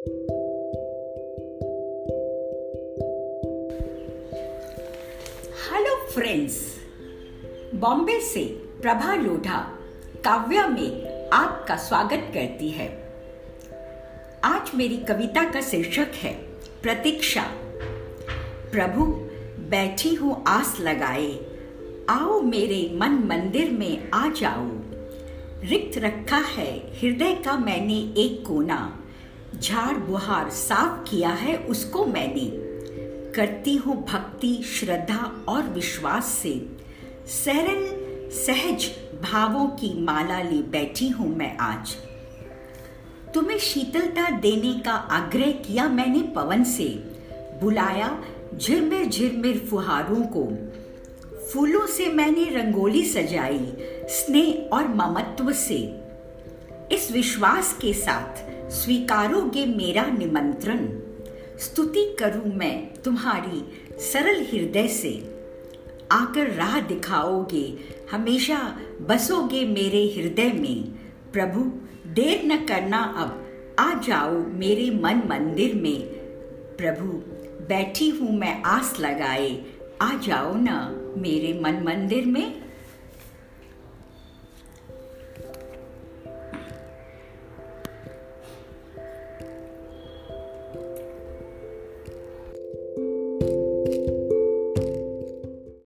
Hello friends Bombay से प्रभा लोढ़ा काव्या में आपका स्वागत करती है। आज मेरी कविता का शीर्षक है, प्रतीक्षा। प्रभु, बैठी हूँ आस लगाए। आओ मेरे मन मंदिर में आ जाओ। रिक्त रखा है हृदय का मैंने एक कोना। झाड़ बुहार साफ़ किया है, उसको मैंने। करती हूँ भक्ति, श्रद्धा और विश्वास से। सरल सहज भावों की माला ले बैठी हूँ मैं आज। तुम्हें शीतलता देने का आग्रह किया मैंने पवन से। बुलाया झिरमिर झिरमिर फुहारों को। फूलों से मैंने रंगोली सजाई, स्नेह और ममत्व से। इस विश्वास के साथ स्वीकारोगे मेरा निमंत्रण। स्तुति करूँ मैं तुम्हारी सरल हृदय से। आकर राह दिखाओगे, हमेशा बसोगे मेरे हृदय में। प्रभु, देर न करना अब, आ जाओ मेरे मन मंदिर में। प्रभु, बैठी हूँ मैं आस लगाए, आ जाओ ना मेरे मन मंदिर में।